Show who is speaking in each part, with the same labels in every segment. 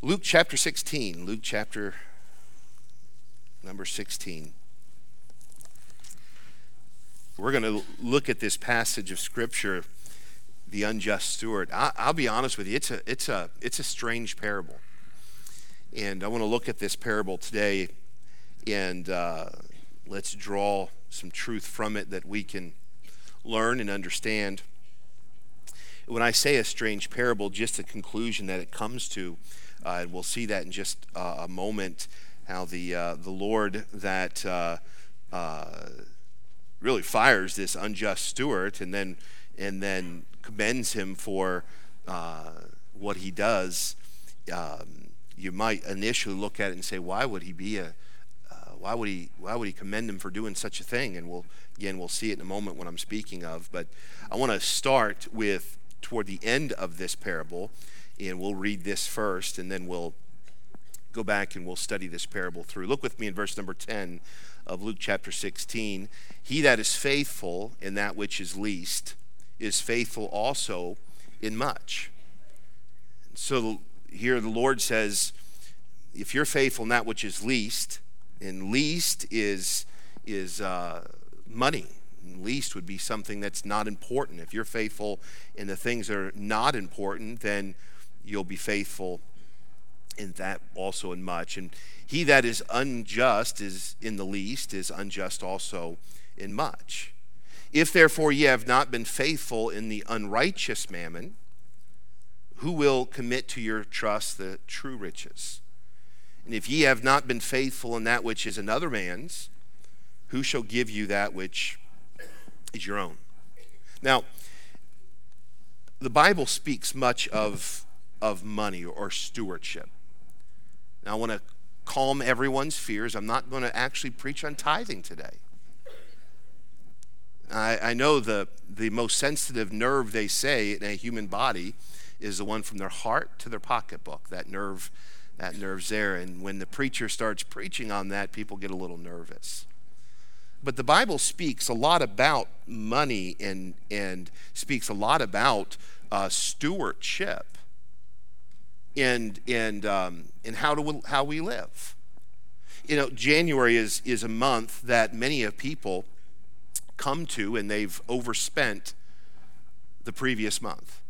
Speaker 1: Luke chapter 16. Luke chapter number 16. We're going to look at this passage of Scripture, the unjust steward. I, will be honest with you, it's a, it's, a, it's a strange parable. And I want to look at this parable today and uh, let's draw some truth from it that we can learn and understand. When I say a strange parable, just the conclusion that it comes to, uh, and we'll see that in just uh, a moment, how the, uh, the Lord that uh, uh, really fires this unjust steward and then, and then commends him for uh, what he does. Um, you might initially look at it and say, why would he be a, why would he why would he commend him for doing such a thing and we'll again we'll see it in a moment when i'm speaking of but i want to start with toward the end of this parable and we'll read this first and then we'll go back and we'll study this parable through. Look with me in verse number 10 of Luke chapter 16. He that is faithful in that which is least is faithful also in much. So here the Lord says, if you're faithful in that which is least, and least is is uh, money. Least would be something that's not important. If you're faithful in the things that are not important, then you'll be faithful in that also in much. And he that is unjust is in the least is unjust also in much. If therefore ye have not been faithful in the unrighteous mammon, who will commit to your trust the true riches? And if ye have not been faithful in that which is another man's, who shall give you that which is your own? Now, the Bible speaks much of, of money or stewardship. Now, I want to calm everyone's fears. I'm not going to actually preach on tithing today. I, I know the, the most sensitive nerve they say in a human body is the one from their heart to their pocketbook. That nerve, that nerve's there. And when the preacher starts preaching on that, people get a little nervous. But the Bible speaks a lot about money and, and speaks a lot about uh, stewardship and and um, and how do we, how we live. You know, January is is a month that many of people come to, and they've overspent the previous month.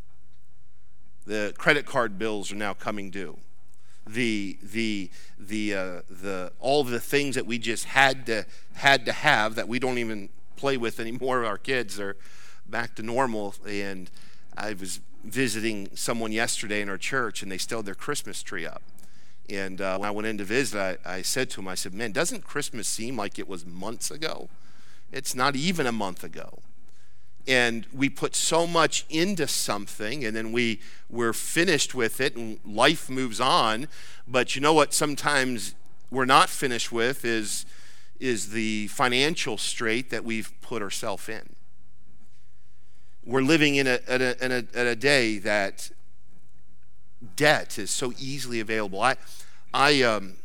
Speaker 1: The credit card bills are now coming due. The the the uh, the all the things that we just had to had to have that we don't even play with anymore. Our kids are back to normal, and I was visiting someone yesterday in our church, and they still had their Christmas tree up. And uh, when I went in to visit, I, I said to him, I said, Man, doesn't Christmas seem like it was months ago? It's not even a month ago. And we put so much into something, and then we, we're finished with it, and life moves on. But you know what? Sometimes we're not finished with is, is the financial strait that we've put ourselves in we're living in a, in a, in a, in a day that debt is so easily available. I, I, um,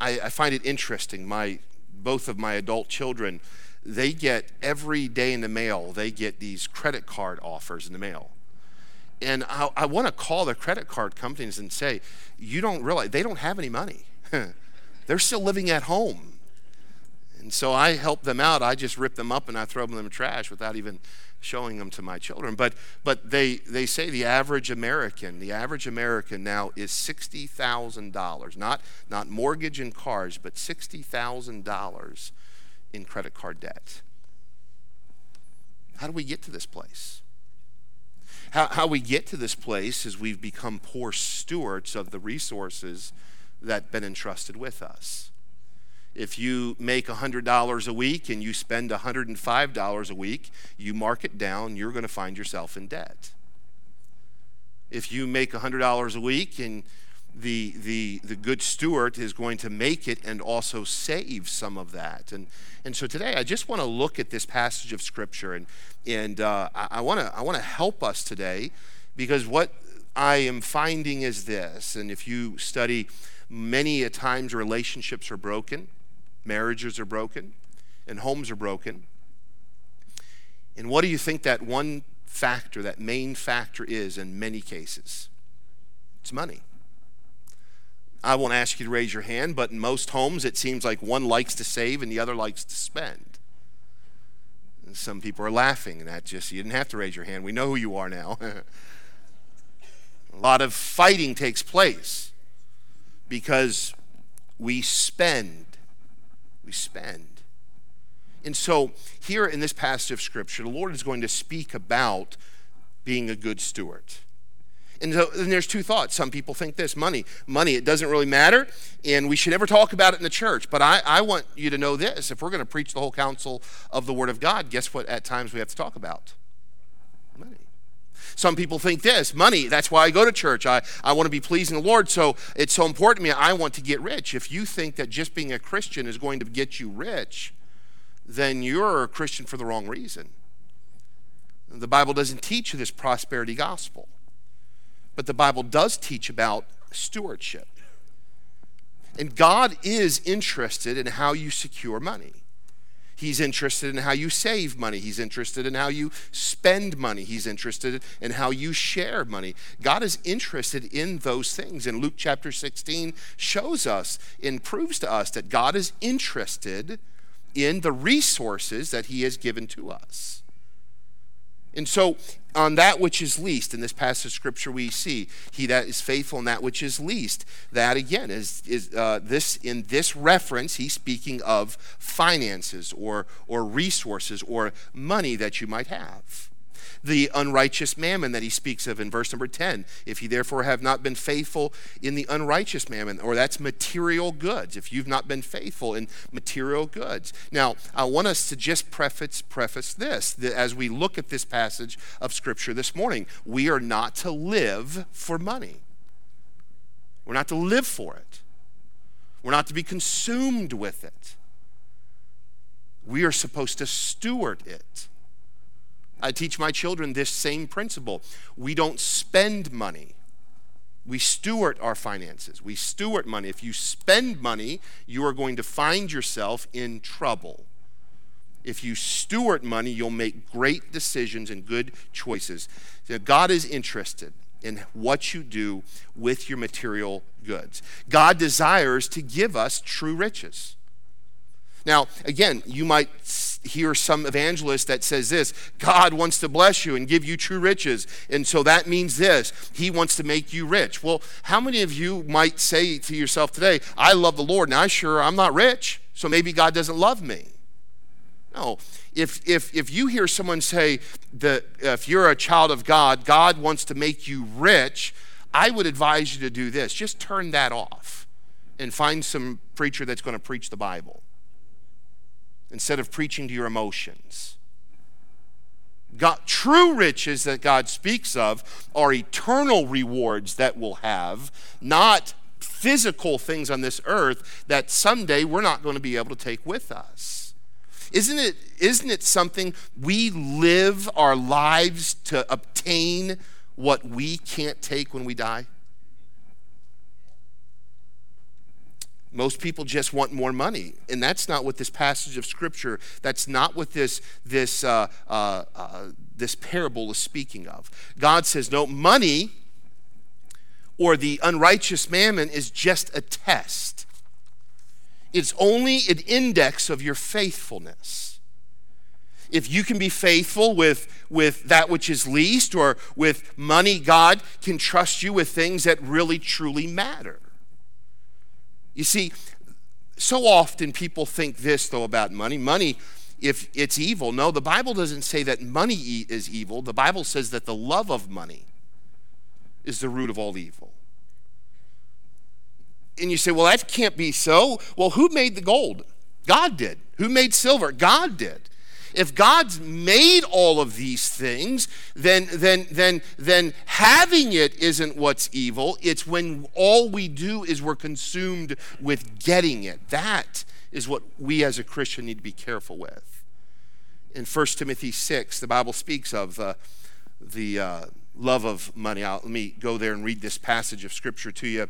Speaker 1: I, I, find it interesting. My, both of my adult children, they get every day in the mail, they get these credit card offers in the mail. And I, I want to call the credit card companies and say, you don't realize they don't have any money. They're still living at home. And so I help them out. I just rip them up and I throw them in the trash without even showing them to my children. But, but they, they say the average American, the average American now is $60,000, not, not mortgage and cars, but $60,000 in credit card debt. How do we get to this place? How, how we get to this place is we've become poor stewards of the resources that been entrusted with us. If you make $100 a week and you spend $105 a week, you mark it down, you're going to find yourself in debt. If you make $100 a week and the, the, the good steward is going to make it and also save some of that. And, and so today I just want to look at this passage of Scripture and, and uh, I want to I wanna help us today because what I am finding is this, and if you study many a times relationships are broken, marriages are broken, and homes are broken. And what do you think that one factor, that main factor is in many cases? It's money. I won't ask you to raise your hand, but in most homes, it seems like one likes to save and the other likes to spend. And some people are laughing, and that just, you didn't have to raise your hand. We know who you are now. A lot of fighting takes place because we spend. We spend. And so, here in this passage of Scripture, the Lord is going to speak about being a good steward. And, so, and there's two thoughts. Some people think this money, money, it doesn't really matter, and we should never talk about it in the church. But I, I want you to know this if we're going to preach the whole counsel of the Word of God, guess what at times we have to talk about? Some people think this money, that's why I go to church. I, I want to be pleasing the Lord, so it's so important to me. I want to get rich. If you think that just being a Christian is going to get you rich, then you're a Christian for the wrong reason. The Bible doesn't teach you this prosperity gospel. But the Bible does teach about stewardship. And God is interested in how you secure money. He's interested in how you save money. He's interested in how you spend money. He's interested in how you share money. God is interested in those things. And Luke chapter 16 shows us and proves to us that God is interested in the resources that He has given to us. And so, on that which is least, in this passage of scripture, we see he that is faithful in that which is least. That again is is uh, this in this reference. He's speaking of finances or or resources or money that you might have the unrighteous mammon that he speaks of in verse number 10. If ye therefore have not been faithful in the unrighteous mammon, or that's material goods, if you've not been faithful in material goods. Now, I want us to just preface, preface this that as we look at this passage of Scripture this morning. We are not to live for money, we're not to live for it, we're not to be consumed with it. We are supposed to steward it. I teach my children this same principle. We don't spend money. We steward our finances. We steward money. If you spend money, you are going to find yourself in trouble. If you steward money, you'll make great decisions and good choices. God is interested in what you do with your material goods. God desires to give us true riches. Now, again, you might hear some evangelist that says this God wants to bless you and give you true riches. And so that means this He wants to make you rich. Well, how many of you might say to yourself today, I love the Lord, and I sure I'm not rich, so maybe God doesn't love me? No. If, if, if you hear someone say that if you're a child of God, God wants to make you rich, I would advise you to do this. Just turn that off and find some preacher that's going to preach the Bible instead of preaching to your emotions. God, true riches that God speaks of are eternal rewards that we'll have, not physical things on this earth that someday we're not going to be able to take with us. Isn't it, isn't it something we live our lives to obtain what we can't take when we die? Most people just want more money, and that's not what this passage of Scripture. That's not what this this uh, uh, uh, this parable is speaking of. God says, no, money or the unrighteous mammon is just a test. It's only an index of your faithfulness. If you can be faithful with, with that which is least or with money, God can trust you with things that really truly matter. You see, so often people think this, though, about money. Money, if it's evil, no, the Bible doesn't say that money is evil. The Bible says that the love of money is the root of all evil. And you say, well, that can't be so. Well, who made the gold? God did. Who made silver? God did. If God's made all of these things, then, then, then, then having it isn't what's evil. It's when all we do is we're consumed with getting it. That is what we as a Christian need to be careful with. In 1 Timothy 6, the Bible speaks of uh, the uh, love of money. I'll, let me go there and read this passage of Scripture to you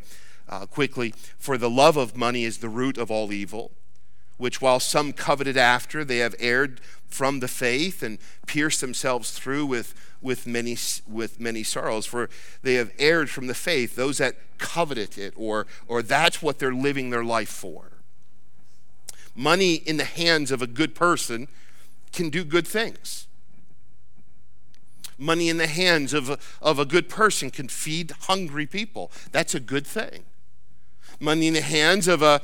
Speaker 1: uh, quickly. For the love of money is the root of all evil which while some coveted after, they have erred from the faith and pierced themselves through with, with, many, with many sorrows. For they have erred from the faith, those that coveted it, or, or that's what they're living their life for. Money in the hands of a good person can do good things. Money in the hands of a, of a good person can feed hungry people. That's a good thing. Money in the hands of a,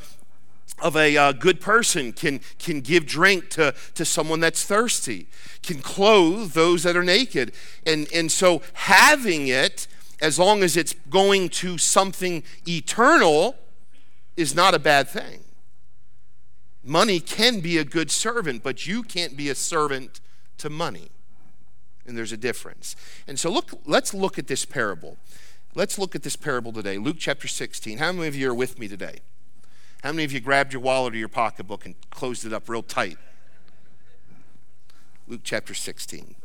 Speaker 1: of a uh, good person can, can give drink to, to someone that's thirsty, can clothe those that are naked. And, and so having it, as long as it's going to something eternal, is not a bad thing. Money can be a good servant, but you can't be a servant to money. And there's a difference. And so look, let's look at this parable. Let's look at this parable today. Luke chapter 16. How many of you are with me today? How many of you grabbed your wallet or your pocketbook and closed it up real tight? Luke chapter 16.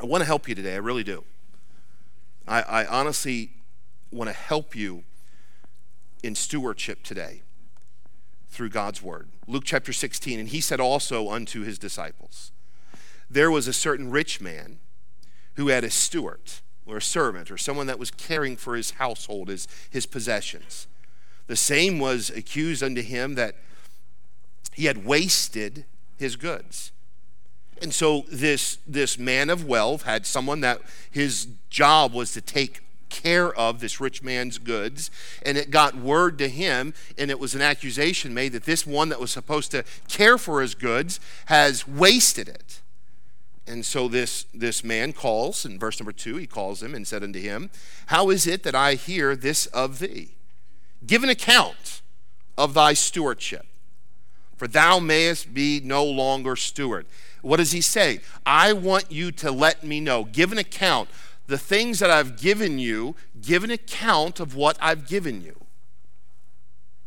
Speaker 1: I want to help you today. I really do. I, I honestly want to help you in stewardship today through God's word. Luke chapter 16. And he said also unto his disciples, There was a certain rich man who had a steward or a servant or someone that was caring for his household, his, his possessions. The same was accused unto him that he had wasted his goods. And so this, this man of wealth had someone that his job was to take care of this rich man's goods. And it got word to him, and it was an accusation made that this one that was supposed to care for his goods has wasted it. And so this, this man calls, in verse number two, he calls him and said unto him, How is it that I hear this of thee? Give an account of thy stewardship, for thou mayest be no longer steward. What does he say? I want you to let me know. Give an account. The things that I've given you, give an account of what I've given you.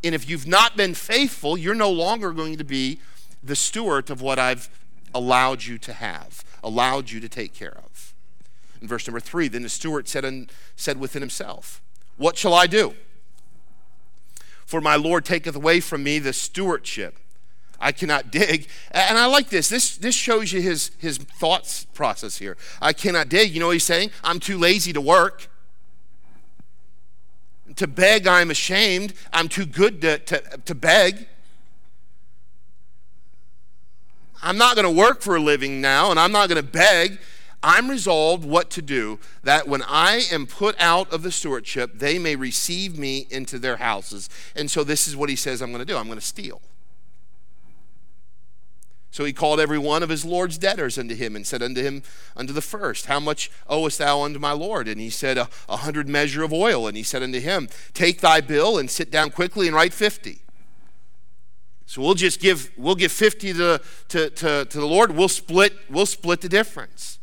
Speaker 1: And if you've not been faithful, you're no longer going to be the steward of what I've allowed you to have, allowed you to take care of. In verse number three, then the steward said, and, said within himself, What shall I do? For my Lord taketh away from me the stewardship. I cannot dig. And I like this. This, this shows you his, his thoughts process here. I cannot dig. You know what he's saying? I'm too lazy to work. To beg, I'm ashamed. I'm too good to, to, to beg. I'm not going to work for a living now, and I'm not going to beg. I'm resolved what to do, that when I am put out of the stewardship, they may receive me into their houses. And so this is what he says I'm going to do I'm going to steal. So he called every one of his Lord's debtors unto him and said unto him, unto the first, How much owest thou unto my Lord? And he said, A, a hundred measure of oil. And he said unto him, Take thy bill and sit down quickly and write fifty. So we'll just give we'll give 50 to, to, to, to the Lord. We'll split, we'll split the difference.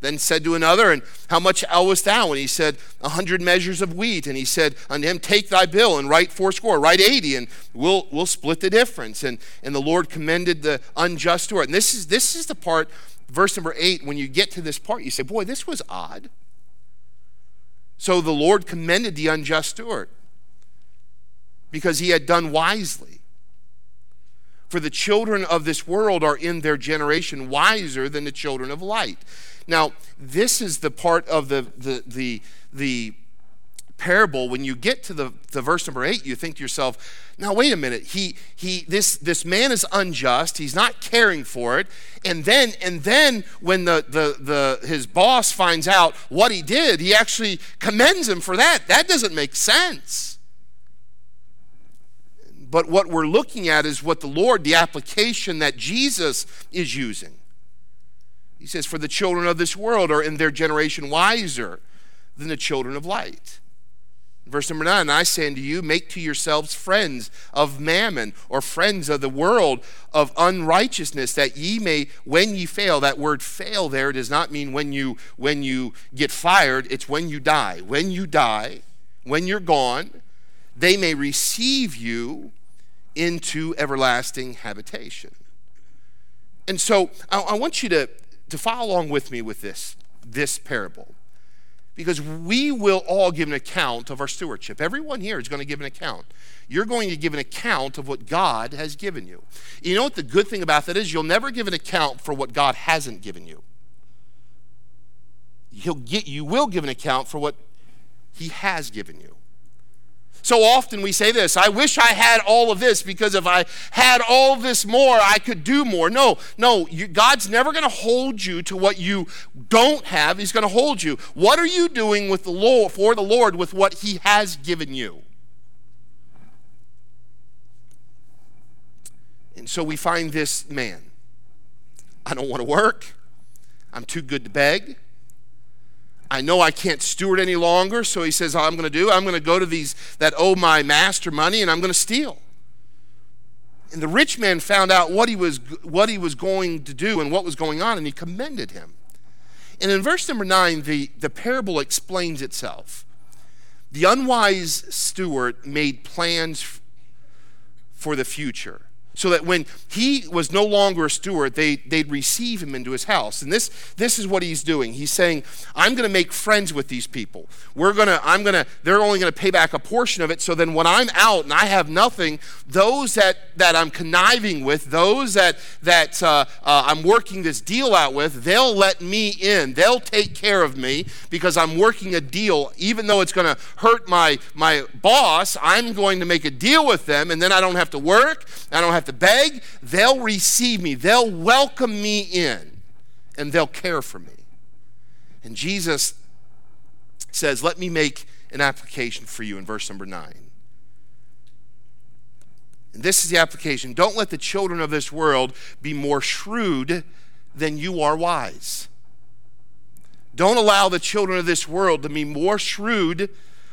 Speaker 1: Then said to another, And how much owest thou? And he said, A hundred measures of wheat. And he said unto him, Take thy bill and write fourscore, write eighty, and we'll, we'll split the difference. And, and the Lord commended the unjust steward. And this is, this is the part, verse number eight, when you get to this part, you say, Boy, this was odd. So the Lord commended the unjust steward because he had done wisely. For the children of this world are in their generation wiser than the children of light. Now, this is the part of the, the, the, the parable. When you get to the, the verse number eight you think to yourself now wait a minute. He he this this man is unjust. He's not caring for it. And then and then when the the, the his boss finds out what he did he actually commends him for that. That doesn't make sense. But what we're looking at is what the lord the application that jesus is using he says, For the children of this world are in their generation wiser than the children of light. Verse number nine, I say unto you, make to yourselves friends of mammon or friends of the world of unrighteousness, that ye may, when ye fail, that word fail there does not mean when you when you get fired, it's when you die. When you die, when you're gone, they may receive you into everlasting habitation. And so I, I want you to to follow along with me with this, this parable. Because we will all give an account of our stewardship. Everyone here is going to give an account. You're going to give an account of what God has given you. You know what the good thing about that is? You'll never give an account for what God hasn't given you. He'll get, you will give an account for what He has given you. So often we say this I wish I had all of this because if I had all this more, I could do more. No, no, you, God's never going to hold you to what you don't have. He's going to hold you. What are you doing with the Lord, for the Lord with what He has given you? And so we find this man. I don't want to work. I'm too good to beg. I know I can't steward any longer, so he says, I'm going to do, I'm going to go to these that owe my master money and I'm going to steal. And the rich man found out what he was what he was going to do and what was going on, and he commended him. And in verse number nine, the, the parable explains itself. The unwise steward made plans for the future so that when he was no longer a steward, they, they'd receive him into his house. And this, this is what he's doing. He's saying, I'm going to make friends with these people. We're going to, I'm going to, they're only going to pay back a portion of it. So then when I'm out and I have nothing, those that, that I'm conniving with, those that, that uh, uh, I'm working this deal out with, they'll let me in. They'll take care of me because I'm working a deal. Even though it's going to hurt my, my boss, I'm going to make a deal with them and then I don't have to work. I don't have to beg, they'll receive me, they'll welcome me in, and they'll care for me. And Jesus says, Let me make an application for you in verse number nine. And this is the application. Don't let the children of this world be more shrewd than you are wise. Don't allow the children of this world to be more shrewd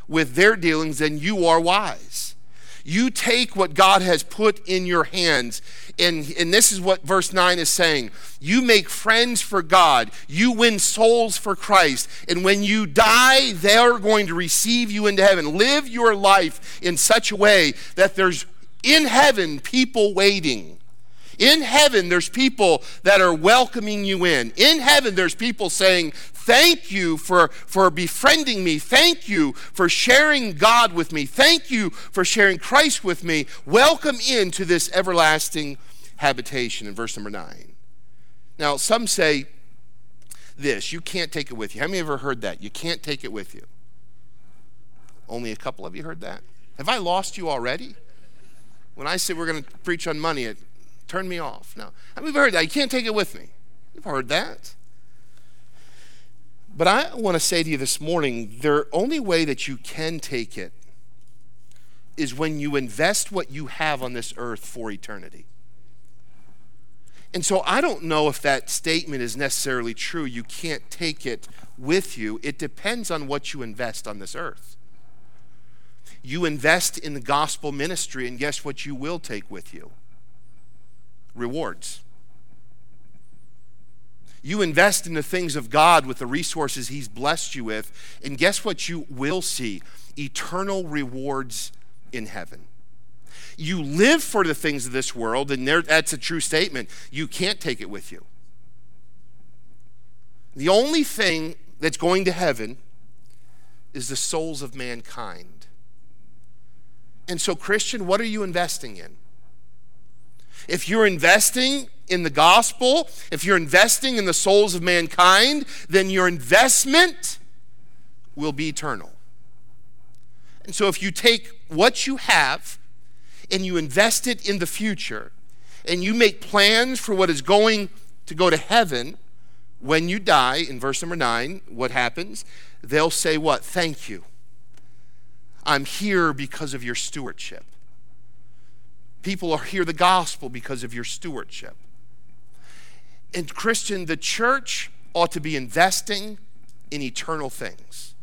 Speaker 1: with their dealings than you are wise. You take what God has put in your hands, and, and this is what verse 9 is saying. You make friends for God, you win souls for Christ, and when you die, they're going to receive you into heaven. Live your life in such a way that there's in heaven people waiting. In heaven, there's people that are welcoming you in. In heaven, there's people saying, Thank you for, for befriending me. Thank you for sharing God with me. Thank you for sharing Christ with me. Welcome into this everlasting habitation in verse number nine. Now, some say this you can't take it with you. How many ever heard that? You can't take it with you. Only a couple of you heard that? Have I lost you already? When I say we're going to preach on money, turned me off. No. How many heard that? You can't take it with me. You've heard that. But I want to say to you this morning the only way that you can take it is when you invest what you have on this earth for eternity. And so I don't know if that statement is necessarily true. You can't take it with you. It depends on what you invest on this earth. You invest in the gospel ministry, and guess what you will take with you? Rewards. You invest in the things of God with the resources He's blessed you with, and guess what you will see? Eternal rewards in heaven. You live for the things of this world, and there, that's a true statement. You can't take it with you. The only thing that's going to heaven is the souls of mankind. And so, Christian, what are you investing in? If you're investing in the gospel, if you're investing in the souls of mankind, then your investment will be eternal. And so if you take what you have and you invest it in the future, and you make plans for what is going to go to heaven, when you die, in verse number nine, what happens? They'll say, What? Thank you. I'm here because of your stewardship. People are hear the gospel because of your stewardship. And, Christian, the church ought to be investing in eternal things.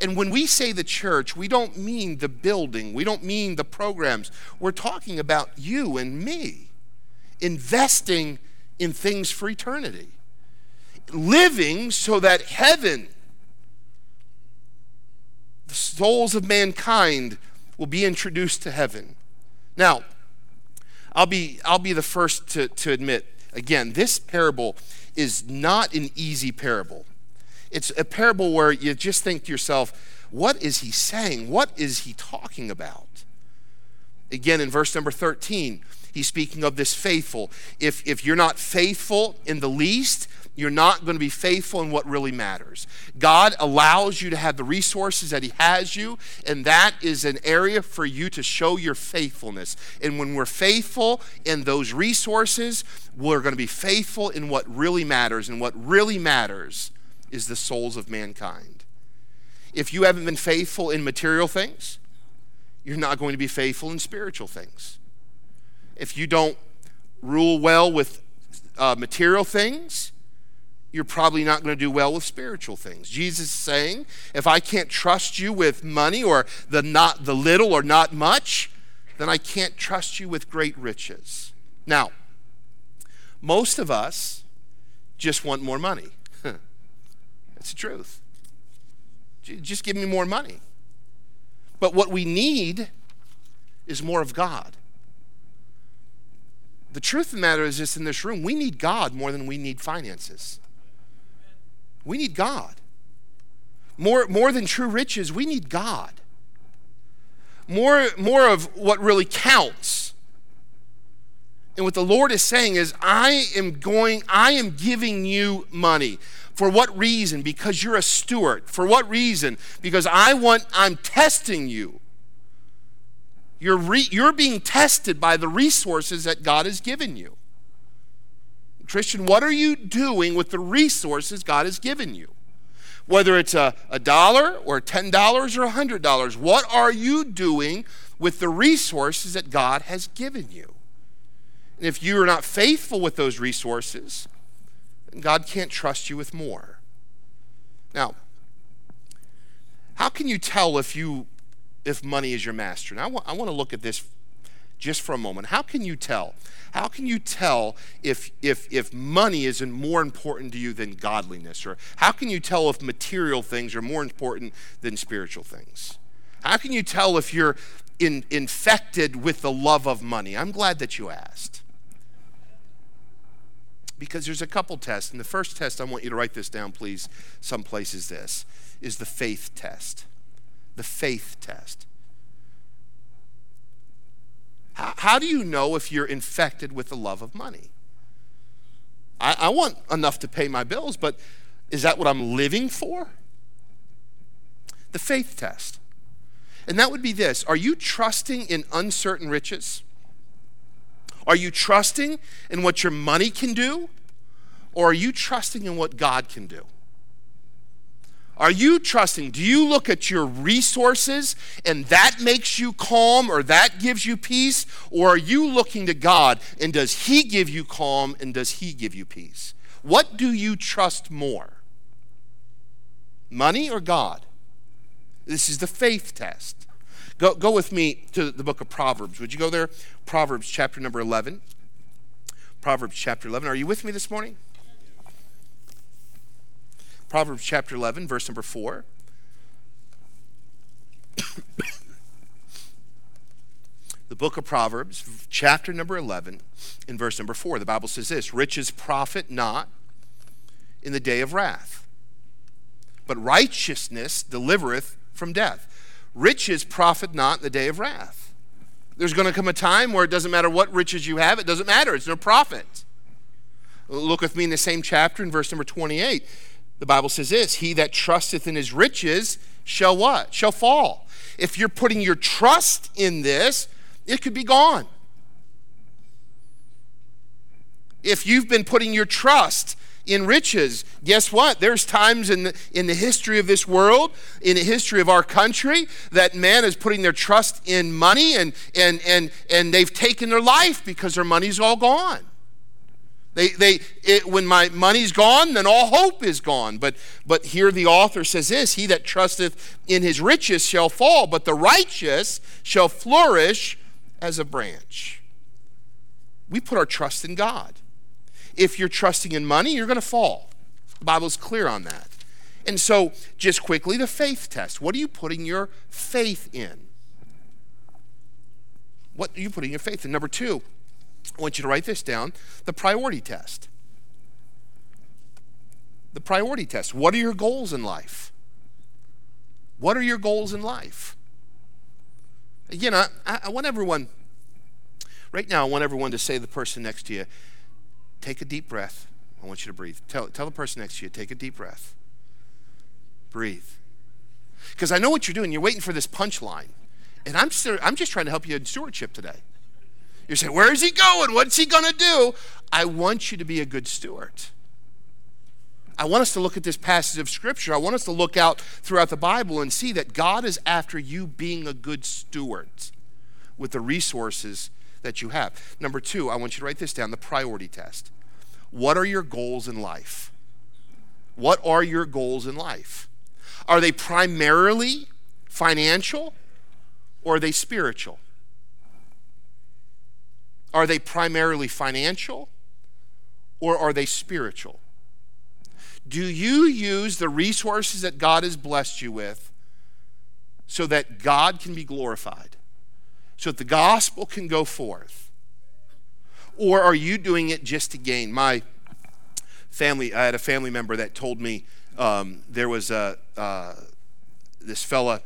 Speaker 1: And when we say the church, we don't mean the building, we don't mean the programs. We're talking about you and me investing in things for eternity, living so that heaven, the souls of mankind, will be introduced to heaven. Now, I'll be, I'll be the first to, to admit Again, this parable is not an easy parable. It's a parable where you just think to yourself, what is he saying? What is he talking about? Again, in verse number 13, he's speaking of this faithful. If, if you're not faithful in the least, you're not going to be faithful in what really matters. God allows you to have the resources that He has you, and that is an area for you to show your faithfulness. And when we're faithful in those resources, we're going to be faithful in what really matters. And what really matters is the souls of mankind. If you haven't been faithful in material things, you're not going to be faithful in spiritual things. If you don't rule well with uh, material things, you're probably not going to do well with spiritual things. Jesus is saying, if I can't trust you with money or the not the little or not much, then I can't trust you with great riches. Now, most of us just want more money. That's the truth. Just give me more money. But what we need is more of God. The truth of the matter is this in this room, we need God more than we need finances. We need God. More, more than true riches, we need God. More, more of what really counts. And what the Lord is saying is, I am going, I am giving you money. For what reason? Because you're a steward. For what reason? Because I want, I'm testing you. You're, re, you're being tested by the resources that God has given you. Christian, what are you doing with the resources God has given you? Whether it's a, a dollar or $10 or $100, what are you doing with the resources that God has given you? And if you are not faithful with those resources, God can't trust you with more. Now, how can you tell if you if money is your master? Now, I want, I want to look at this just for a moment. How can you tell? How can you tell if, if, if money isn't more important to you than godliness? Or how can you tell if material things are more important than spiritual things? How can you tell if you're in, infected with the love of money? I'm glad that you asked. Because there's a couple tests. And the first test, I want you to write this down, please, someplace is this, is the faith test. The faith test. How, how do you know if you're infected with the love of money? I, I want enough to pay my bills, but is that what I'm living for? The faith test. And that would be this Are you trusting in uncertain riches? Are you trusting in what your money can do? Or are you trusting in what God can do? Are you trusting? Do you look at your resources and that makes you calm or that gives you peace? Or are you looking to God and does He give you calm and does He give you peace? What do you trust more? Money or God? This is the faith test. Go, go with me to the book of Proverbs. Would you go there? Proverbs chapter number 11. Proverbs chapter 11. Are you with me this morning? Proverbs chapter 11, verse number 4. the book of Proverbs, chapter number 11, in verse number 4. The Bible says this Riches profit not in the day of wrath, but righteousness delivereth from death. Riches profit not in the day of wrath. There's going to come a time where it doesn't matter what riches you have, it doesn't matter. It's no profit. Look with me in the same chapter in verse number 28. The Bible says this He that trusteth in his riches shall what? Shall fall. If you're putting your trust in this, it could be gone. If you've been putting your trust in riches, guess what? There's times in the, in the history of this world, in the history of our country, that man is putting their trust in money and, and, and, and they've taken their life because their money's all gone. They, they, it, when my money's gone, then all hope is gone. But, but here the author says this He that trusteth in his riches shall fall, but the righteous shall flourish as a branch. We put our trust in God. If you're trusting in money, you're going to fall. The Bible's clear on that. And so, just quickly, the faith test. What are you putting your faith in? What are you putting your faith in? Number two, I want you to write this down the priority test. The priority test. What are your goals in life? What are your goals in life? Again, I, I want everyone, right now, I want everyone to say to the person next to you, take a deep breath. I want you to breathe. Tell, tell the person next to you, take a deep breath. Breathe. Because I know what you're doing. You're waiting for this punchline. And I'm, I'm just trying to help you in stewardship today. You're saying, where is he going? What's he going to do? I want you to be a good steward. I want us to look at this passage of Scripture. I want us to look out throughout the Bible and see that God is after you being a good steward with the resources that you have. Number two, I want you to write this down the priority test. What are your goals in life? What are your goals in life? Are they primarily financial or are they spiritual? Are they primarily financial or are they spiritual? Do you use the resources that God has blessed you with so that God can be glorified? So that the gospel can go forth? Or are you doing it just to gain? My family, I had a family member that told me um, there was a, uh, this fella,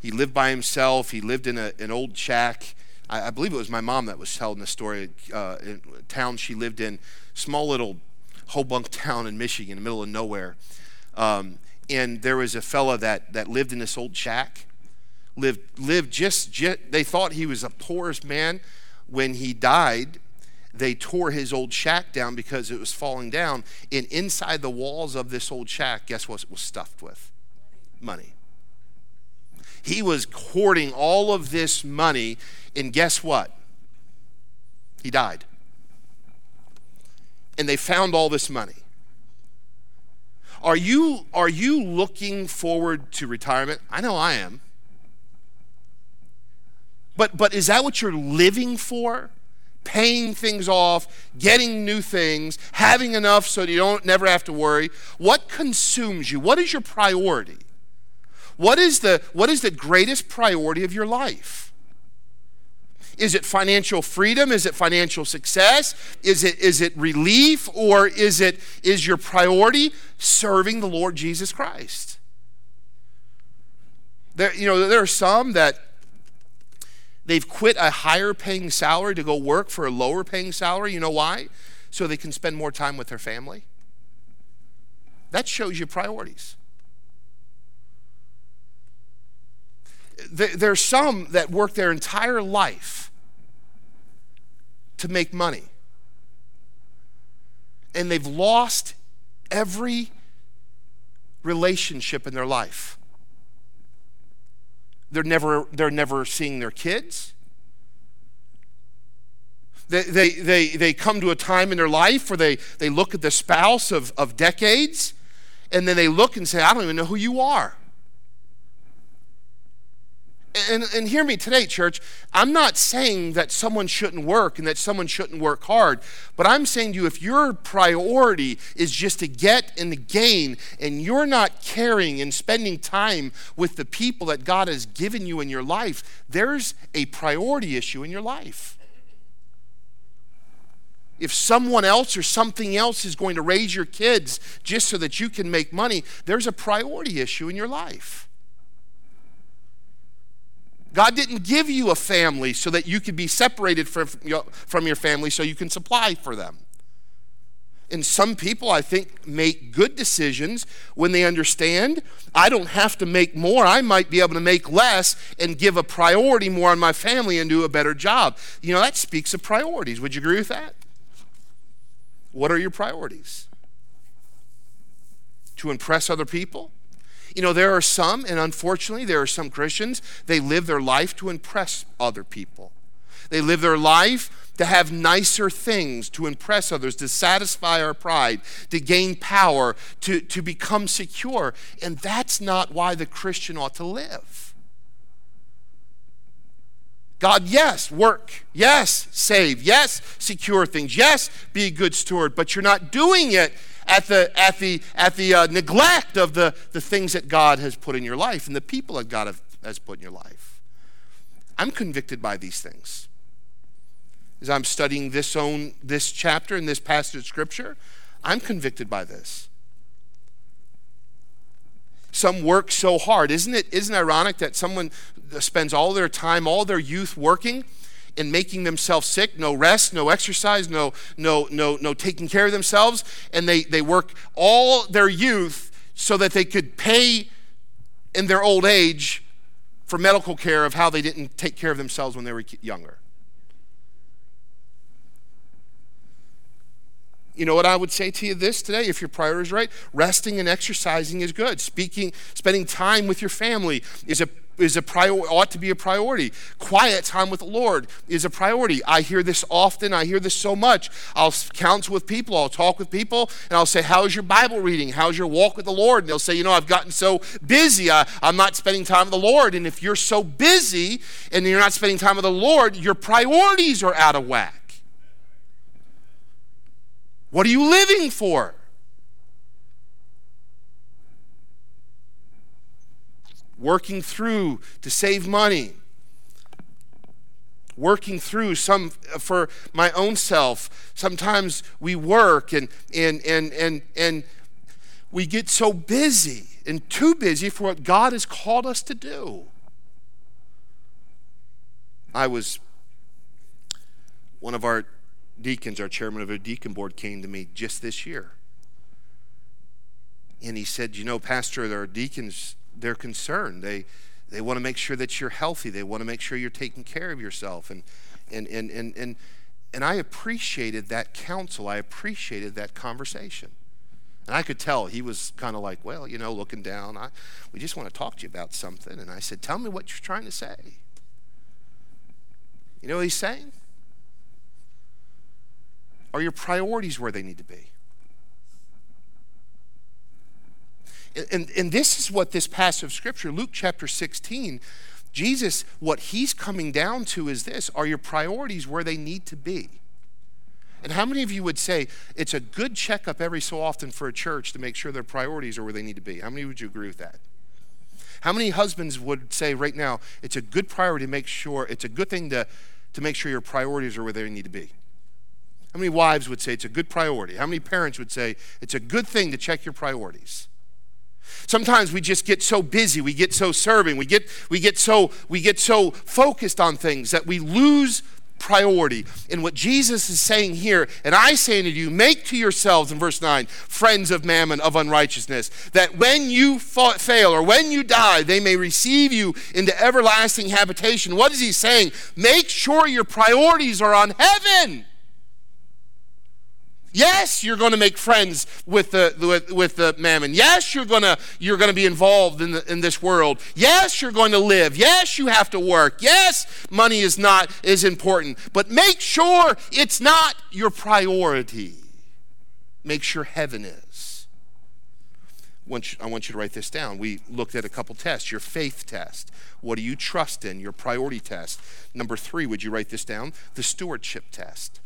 Speaker 1: he lived by himself, he lived in a, an old shack. I, I, believe it was my mom that was telling the story, uh, in a town she lived in, small little Hobunk town in Michigan, in the middle of nowhere. Um, and there was a fella that, that lived in this old shack. Lived, lived just, just, they thought he was the poorest man. When he died, they tore his old shack down because it was falling down. And inside the walls of this old shack, guess what it was stuffed with? Money. He was hoarding all of this money, and guess what? He died and they found all this money. Are you, are you looking forward to retirement? I know I am. But, but is that what you're living for? Paying things off, getting new things, having enough so you don't never have to worry. What consumes you? What is your priority? What is the, what is the greatest priority of your life? Is it financial freedom? Is it financial success? Is it, is it relief? Or is it is your priority serving the Lord Jesus Christ? There, you know, there are some that they've quit a higher paying salary to go work for a lower paying salary. You know why? So they can spend more time with their family. That shows you priorities. There's some that work their entire life to make money. And they've lost every relationship in their life. They're never, they're never seeing their kids. They, they, they, they come to a time in their life where they, they look at the spouse of, of decades and then they look and say, I don't even know who you are and, and hear me today, church. I'm not saying that someone shouldn't work and that someone shouldn't work hard, but I'm saying to you if your priority is just to get and to gain, and you're not caring and spending time with the people that God has given you in your life, there's a priority issue in your life. If someone else or something else is going to raise your kids just so that you can make money, there's a priority issue in your life. God didn't give you a family so that you could be separated from, from your family so you can supply for them. And some people, I think, make good decisions when they understand I don't have to make more. I might be able to make less and give a priority more on my family and do a better job. You know, that speaks of priorities. Would you agree with that? What are your priorities? To impress other people? You know, there are some, and unfortunately, there are some Christians, they live their life to impress other people. They live their life to have nicer things, to impress others, to satisfy our pride, to gain power, to, to become secure. And that's not why the Christian ought to live. God, yes, work. Yes, save. Yes, secure things. Yes, be a good steward. But you're not doing it at the, at the, at the uh, neglect of the, the things that God has put in your life and the people that God have, has put in your life. I'm convicted by these things. As I'm studying this own this chapter and this passage of scripture, I'm convicted by this. some work so hard. Isn't it isn't it ironic that someone spends all their time, all their youth working and making themselves sick, no rest, no exercise, no no no no taking care of themselves, and they they work all their youth so that they could pay in their old age for medical care of how they didn't take care of themselves when they were younger. You know what I would say to you this today, if your priority is right? Resting and exercising is good. Speaking, spending time with your family is a is a prior, ought to be a priority. Quiet time with the Lord is a priority. I hear this often. I hear this so much. I'll counsel with people. I'll talk with people, and I'll say, "How's your Bible reading? How's your walk with the Lord?" And they'll say, "You know, I've gotten so busy. I, I'm not spending time with the Lord." And if you're so busy and you're not spending time with the Lord, your priorities are out of whack. What are you living for? Working through to save money. Working through some uh, for my own self. Sometimes we work and and and and and we get so busy and too busy for what God has called us to do. I was one of our deacons, our chairman of our deacon board, came to me just this year. And he said, You know, Pastor, our deacons, they're concerned. They, they want to make sure that you're healthy. They want to make sure you're taking care of yourself. And, and, and, and, and, and I appreciated that counsel. I appreciated that conversation. And I could tell he was kind of like, well, you know, looking down. I, we just want to talk to you about something. And I said, tell me what you're trying to say. You know what he's saying? Are your priorities where they need to be? And, and this is what this passage of scripture, Luke chapter 16, Jesus, what he's coming down to is this Are your priorities where they need to be? And how many of you would say it's a good checkup every so often for a church to make sure their priorities are where they need to be? How many would you agree with that? How many husbands would say right now it's a good priority to make sure, it's a good thing to, to make sure your priorities are where they need to be? How many wives would say it's a good priority? How many parents would say it's a good thing to check your priorities? Sometimes we just get so busy, we get so serving, we get we get so we get so focused on things that we lose priority. And what Jesus is saying here, and I say unto you, make to yourselves, in verse 9, friends of mammon, of unrighteousness, that when you fail or when you die, they may receive you into everlasting habitation. What is he saying? Make sure your priorities are on heaven. Yes, you're going to make friends with the, with, with the mammon. Yes, you're going to, you're going to be involved in, the, in this world. Yes, you're going to live. Yes, you have to work. Yes, money is not is important. But make sure it's not your priority. Make sure heaven is. I want you to write this down. We looked at a couple tests. Your faith test. What do you trust in? Your priority test. Number three, would you write this down? The stewardship test.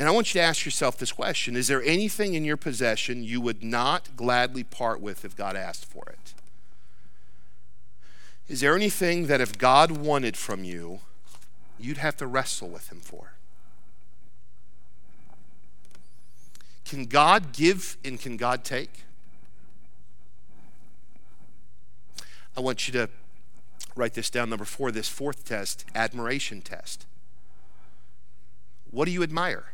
Speaker 1: And I want you to ask yourself this question Is there anything in your possession you would not gladly part with if God asked for it? Is there anything that if God wanted from you, you'd have to wrestle with Him for? Can God give and can God take? I want you to write this down. Number four, this fourth test, admiration test. What do you admire?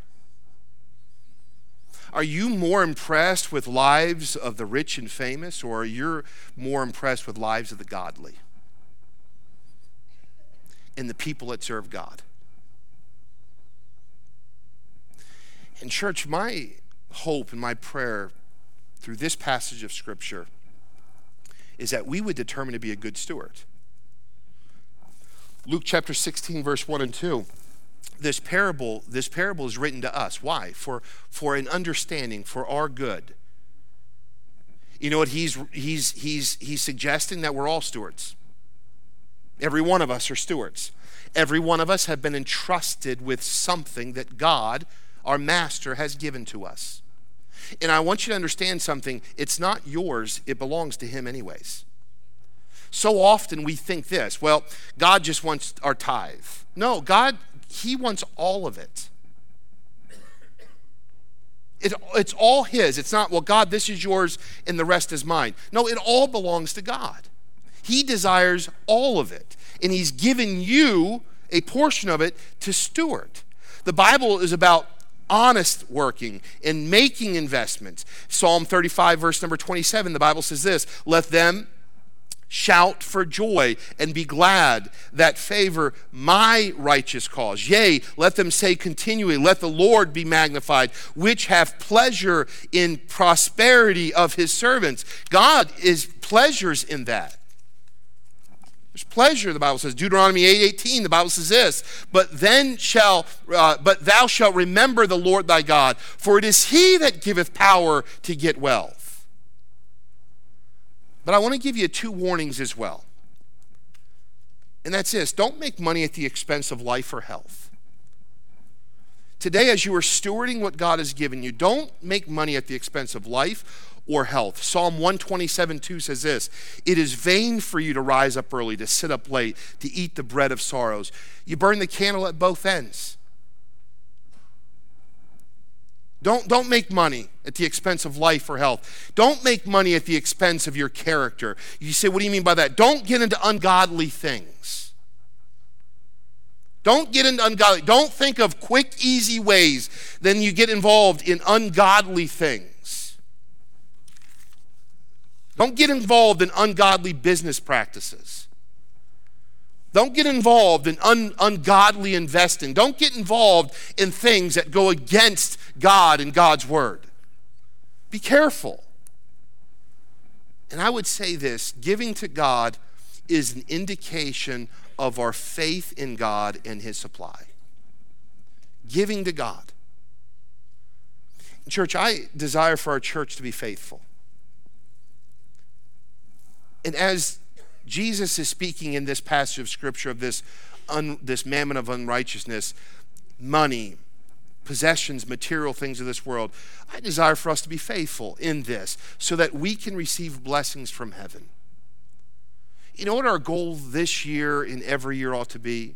Speaker 1: Are you more impressed with lives of the rich and famous, or are you more impressed with lives of the godly and the people that serve God? And, church, my hope and my prayer through this passage of Scripture is that we would determine to be a good steward. Luke chapter 16, verse 1 and 2 this parable this parable is written to us. Why? For for an understanding for our good. You know what? He's he's he's he's suggesting that we're all stewards. Every one of us are stewards. Every one of us have been entrusted with something that god our master has given to us. And i want you to understand something. It's not yours. It belongs to him anyways. So often we think this. Well god just wants our tithe. No god he wants all of it. It, it's all His. It's not, well, God, this is yours and the rest is mine. No, it all belongs to God. He desires all of it. And He's given you a portion of it to steward. The Bible is about honest working and making investments. Psalm 35, verse number 27, the Bible says this Let them shout for joy and be glad that favor my righteous cause. Yea, let them say continually, Let the Lord be magnified, which have pleasure in prosperity of his servants. God is pleasures in that. There's pleasure, the Bible says. Deuteronomy 8:18, the Bible says this, but then shall uh, but thou shalt remember the Lord thy God, for it is he that giveth power to get wealth. But I want to give you two warnings as well. And that's this don't make money at the expense of life or health. Today, as you are stewarding what God has given you, don't make money at the expense of life or health. Psalm 127 2 says this It is vain for you to rise up early, to sit up late, to eat the bread of sorrows. You burn the candle at both ends. Don't, don't make money at the expense of life or health. Don't make money at the expense of your character. You say, What do you mean by that? Don't get into ungodly things. Don't get into ungodly. Don't think of quick, easy ways. Then you get involved in ungodly things. Don't get involved in ungodly business practices. Don't get involved in un- ungodly investing. Don't get involved in things that go against God and God's word. Be careful. And I would say this giving to God is an indication of our faith in God and His supply. Giving to God. Church, I desire for our church to be faithful. And as Jesus is speaking in this passage of scripture of this, un, this mammon of unrighteousness, money, possessions, material things of this world, I desire for us to be faithful in this so that we can receive blessings from heaven. You know what our goal this year and every year ought to be?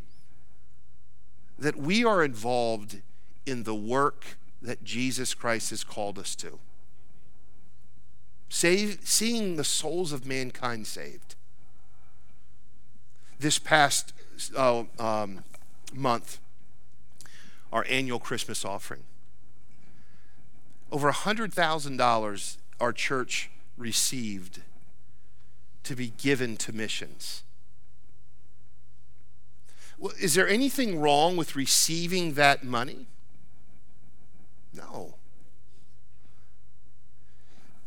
Speaker 1: That we are involved in the work that Jesus Christ has called us to save, seeing the souls of mankind saved. This past uh, um, month, our annual Christmas offering. Over $100,000 our church received to be given to missions. Well, is there anything wrong with receiving that money? No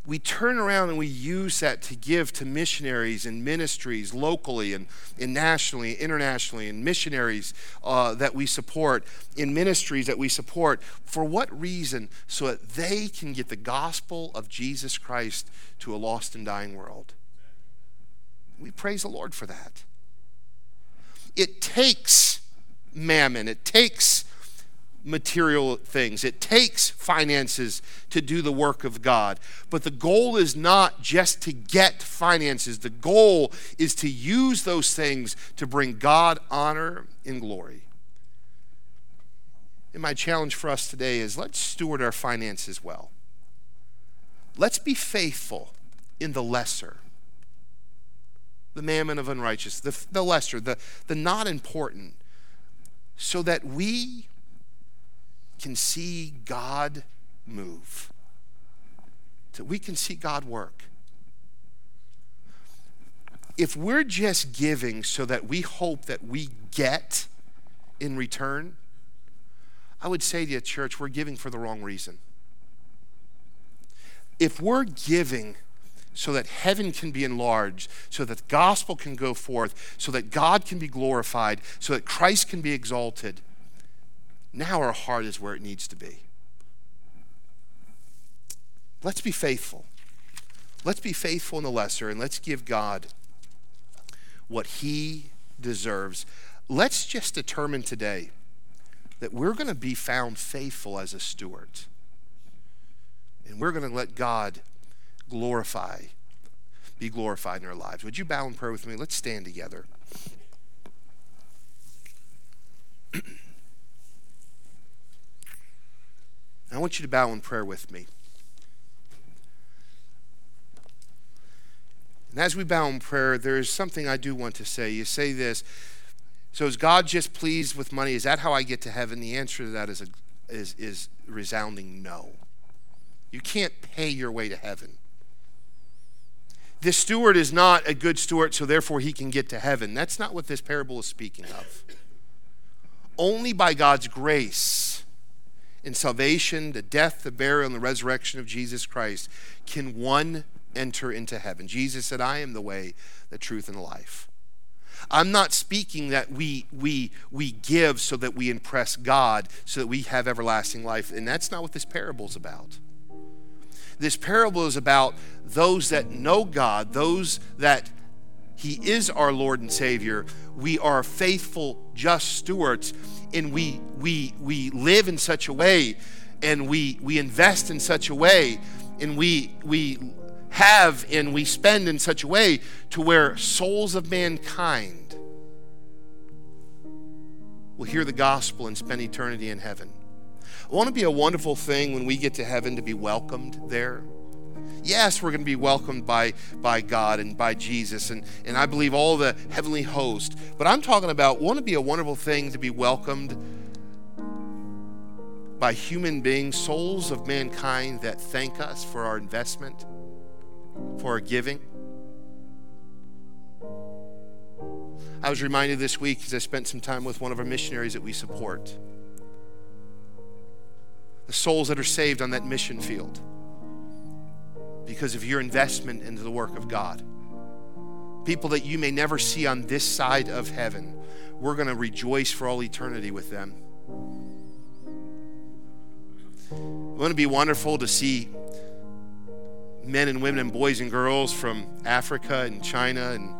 Speaker 1: we turn around and we use that to give to missionaries and ministries locally and, and nationally, internationally, and missionaries uh, that we support, in ministries that we support. For what reason? So that they can get the gospel of Jesus Christ to a lost and dying world. We praise the Lord for that. It takes mammon, it takes material things. It takes finances to do the work of God. But the goal is not just to get finances, the goal is to use those things to bring God honor and glory. And my challenge for us today is let's steward our finances well. Let's be faithful in the lesser, the mammon of unrighteousness, the, the lesser, the, the not important, so that we can see God move, that we can see God work. If we're just giving so that we hope that we get in return, I would say to you, church, we're giving for the wrong reason. If we're giving so that heaven can be enlarged, so that the gospel can go forth, so that God can be glorified, so that Christ can be exalted, now our heart is where it needs to be. Let's be faithful. Let's be faithful in the lesser and let's give God what He deserves. Let's just determine today that we're going to be found faithful as a steward. And we're going to let God glorify, be glorified in our lives. Would you bow in prayer with me? Let's stand together. I want you to bow in prayer with me. And as we bow in prayer, there is something I do want to say. You say this So, is God just pleased with money? Is that how I get to heaven? The answer to that is, a, is, is resounding no. You can't pay your way to heaven. This steward is not a good steward, so therefore he can get to heaven. That's not what this parable is speaking of. Only by God's grace in salvation, the death, the burial, and the resurrection of Jesus Christ can one enter into heaven. Jesus said, I am the way, the truth, and the life. I'm not speaking that we, we, we give so that we impress God, so that we have everlasting life. And that's not what this parable is about. This parable is about those that know God, those that He is our Lord and Savior. We are faithful, just stewards, and we, we, we live in such a way and we, we invest in such a way and we, we have and we spend in such a way to where souls of mankind will hear the gospel and spend eternity in heaven. I want to be a wonderful thing when we get to heaven to be welcomed there. Yes, we're going to be welcomed by, by God and by Jesus, and, and I believe all the heavenly host. But I'm talking about, want to be a wonderful thing to be welcomed by human beings, souls of mankind that thank us for our investment for our giving. I was reminded this week as I spent some time with one of our missionaries that we support. The souls that are saved on that mission field because of your investment into the work of God. People that you may never see on this side of heaven, we're going to rejoice for all eternity with them. Going to be wonderful to see men and women and boys and girls from Africa and China and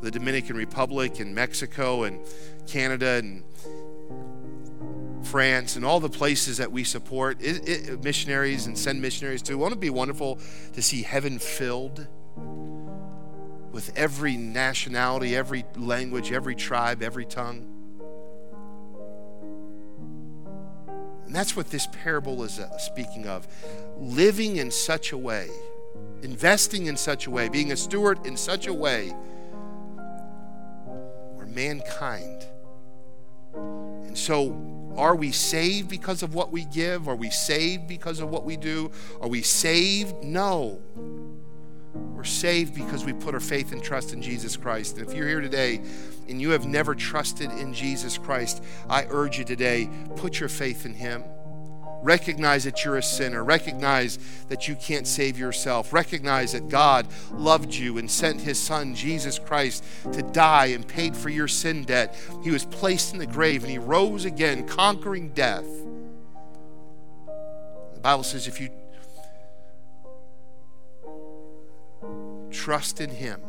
Speaker 1: the Dominican Republic and Mexico and Canada and France and all the places that we support it, it, missionaries and send missionaries to. Won't it be wonderful to see heaven filled with every nationality, every language, every tribe, every tongue? And that's what this parable is uh, speaking of. Living in such a way investing in such a way, being a steward in such a way where mankind. And so, are we saved because of what we give? Are we saved because of what we do? Are we saved? No. We're saved because we put our faith and trust in Jesus Christ. And if you're here today and you have never trusted in Jesus Christ, I urge you today, put your faith in Him. Recognize that you're a sinner. Recognize that you can't save yourself. Recognize that God loved you and sent his son, Jesus Christ, to die and paid for your sin debt. He was placed in the grave and he rose again, conquering death. The Bible says if you trust in him,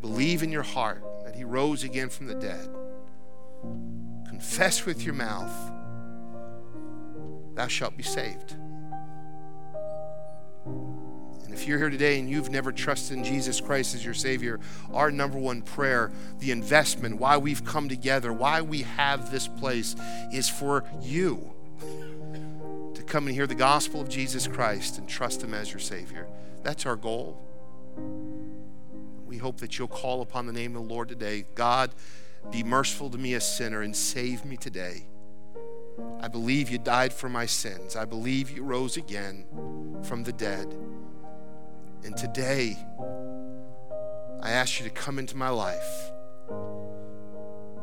Speaker 1: believe in your heart that he rose again from the dead, confess with your mouth thou shalt be saved. And if you're here today and you've never trusted in Jesus Christ as your Savior, our number one prayer, the investment, why we've come together, why we have this place, is for you to come and hear the gospel of Jesus Christ and trust Him as your Savior. That's our goal. We hope that you'll call upon the name of the Lord today. God, be merciful to me, a sinner, and save me today. I believe you died for my sins. I believe you rose again from the dead. And today, I ask you to come into my life.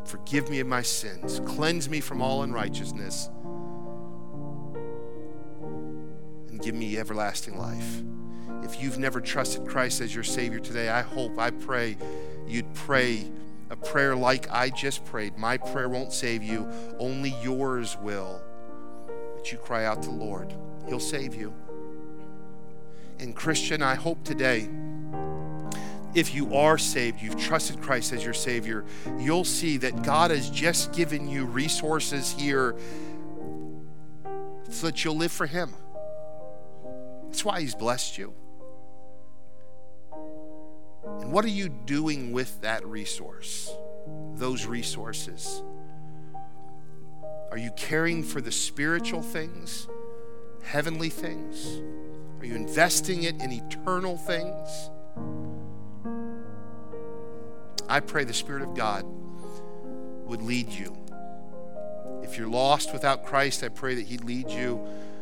Speaker 1: Forgive me of my sins. Cleanse me from all unrighteousness. And give me everlasting life. If you've never trusted Christ as your Savior today, I hope, I pray you'd pray a prayer like I just prayed. My prayer won't save you, only yours will. But you cry out to the Lord, He'll save you. And, Christian, I hope today, if you are saved, you've trusted Christ as your Savior, you'll see that God has just given you resources here so that you'll live for Him. That's why He's blessed you. And what are you doing with that resource, those resources? Are you caring for the spiritual things, heavenly things? Are you investing it in eternal things? I pray the Spirit of God would lead you. If you're lost without Christ, I pray that He'd lead you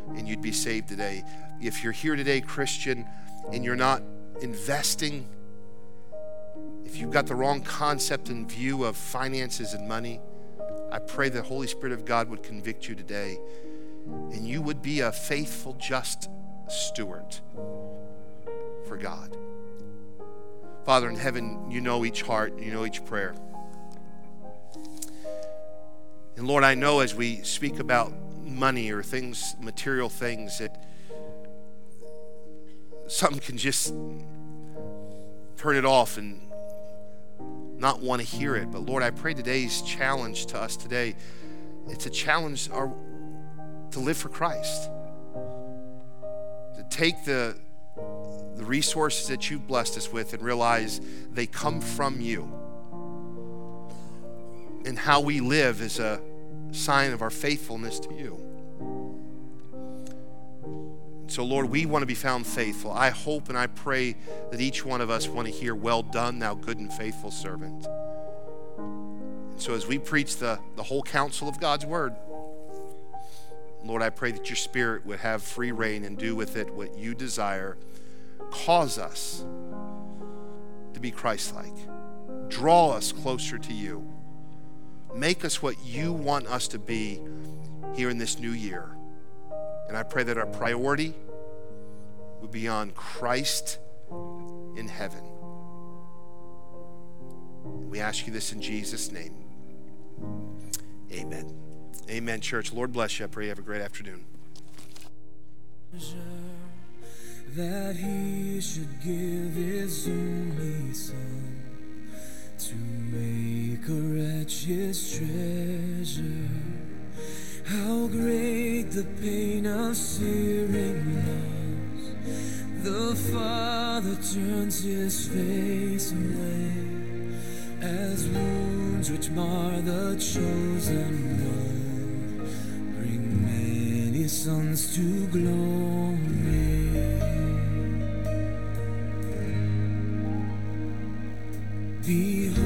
Speaker 1: and you'd be saved today. If you're here today, Christian, and you're not investing, if you've got the wrong concept and view of finances and money, I pray the Holy Spirit of God would convict you today and you would be a faithful, just steward for God. Father in heaven, you know each heart, you know each prayer. And Lord, I know as we speak about money or things, material things, that some can just turn it off and not want to hear it. But Lord, I pray today's challenge to us today, it's a challenge our, to live for Christ. To take the, the resources that you've blessed us with and realize they come from you. And how we live is a sign of our faithfulness to you. So, Lord, we want to be found faithful. I hope and I pray that each one of us want to hear, Well done, thou good and faithful servant. And so, as we preach the, the whole counsel of God's word, Lord, I pray that your spirit would have free reign and do with it what you desire. Cause us to be Christ like, draw us closer to you, make us what you want us to be here in this new year. And I pray that our priority would be on Christ in heaven. We ask you this in Jesus' name. Amen. Amen, church. Lord bless you. I pray you have a great afternoon.
Speaker 2: That he should give his only son to make a wretch his treasure. How great the pain of searing loss. The Father turns his face away as wounds which mar the chosen one bring many sons to glory. Behold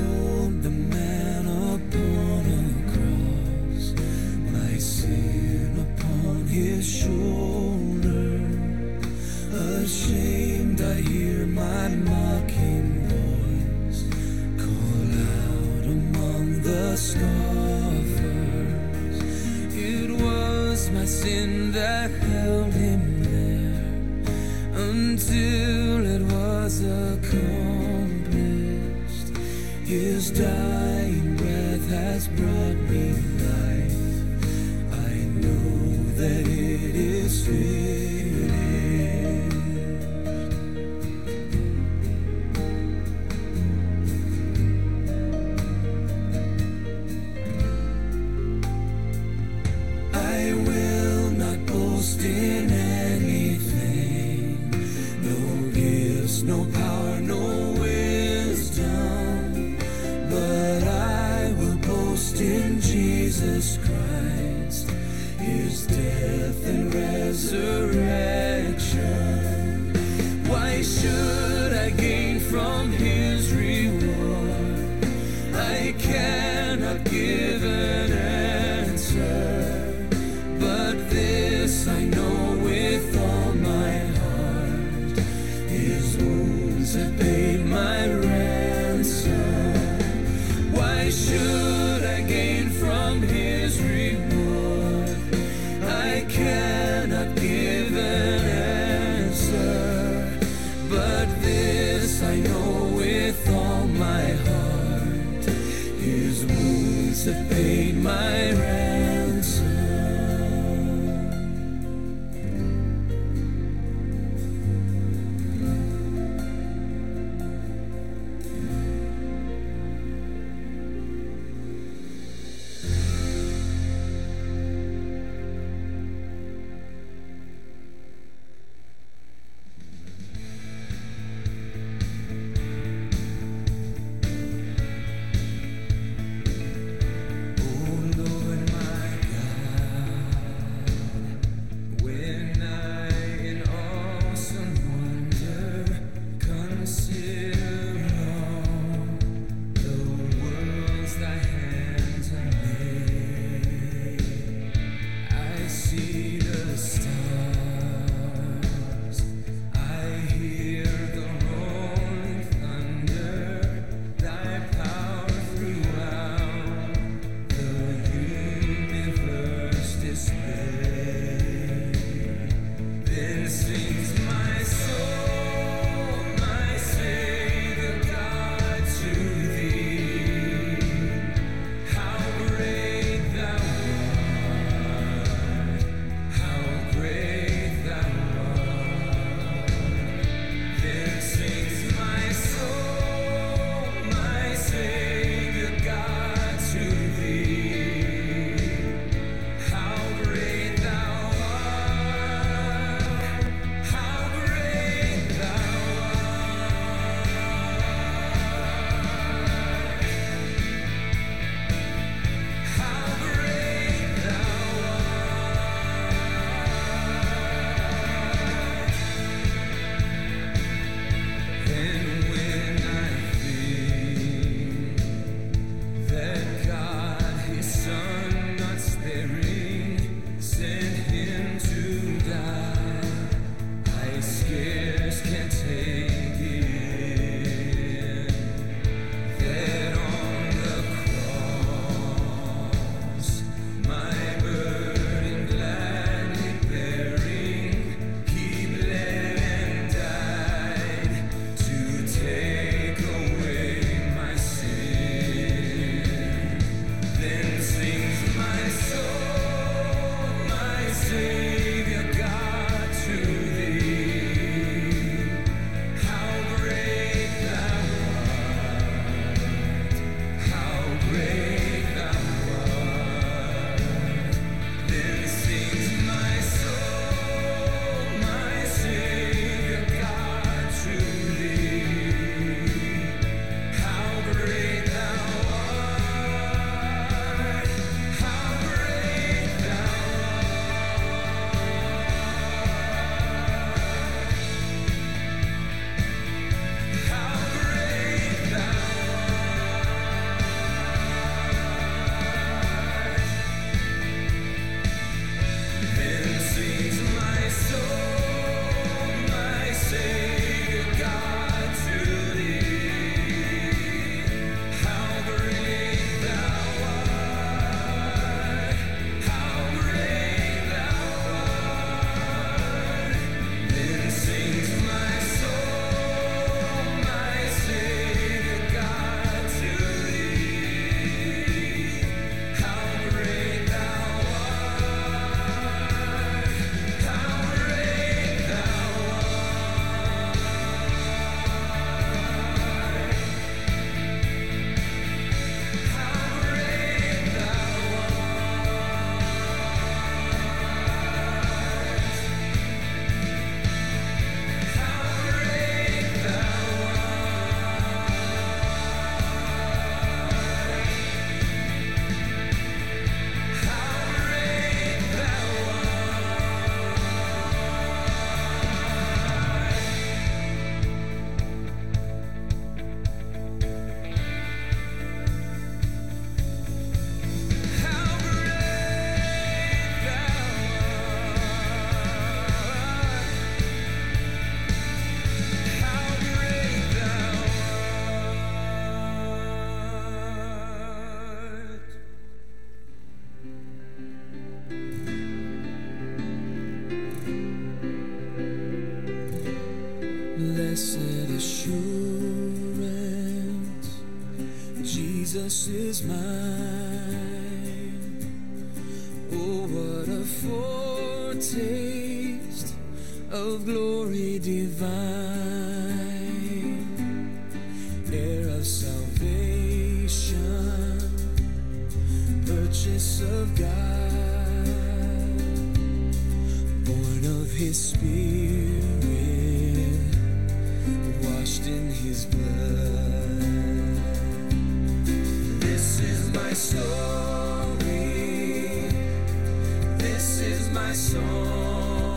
Speaker 2: song.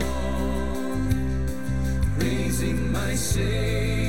Speaker 2: Praising my Savior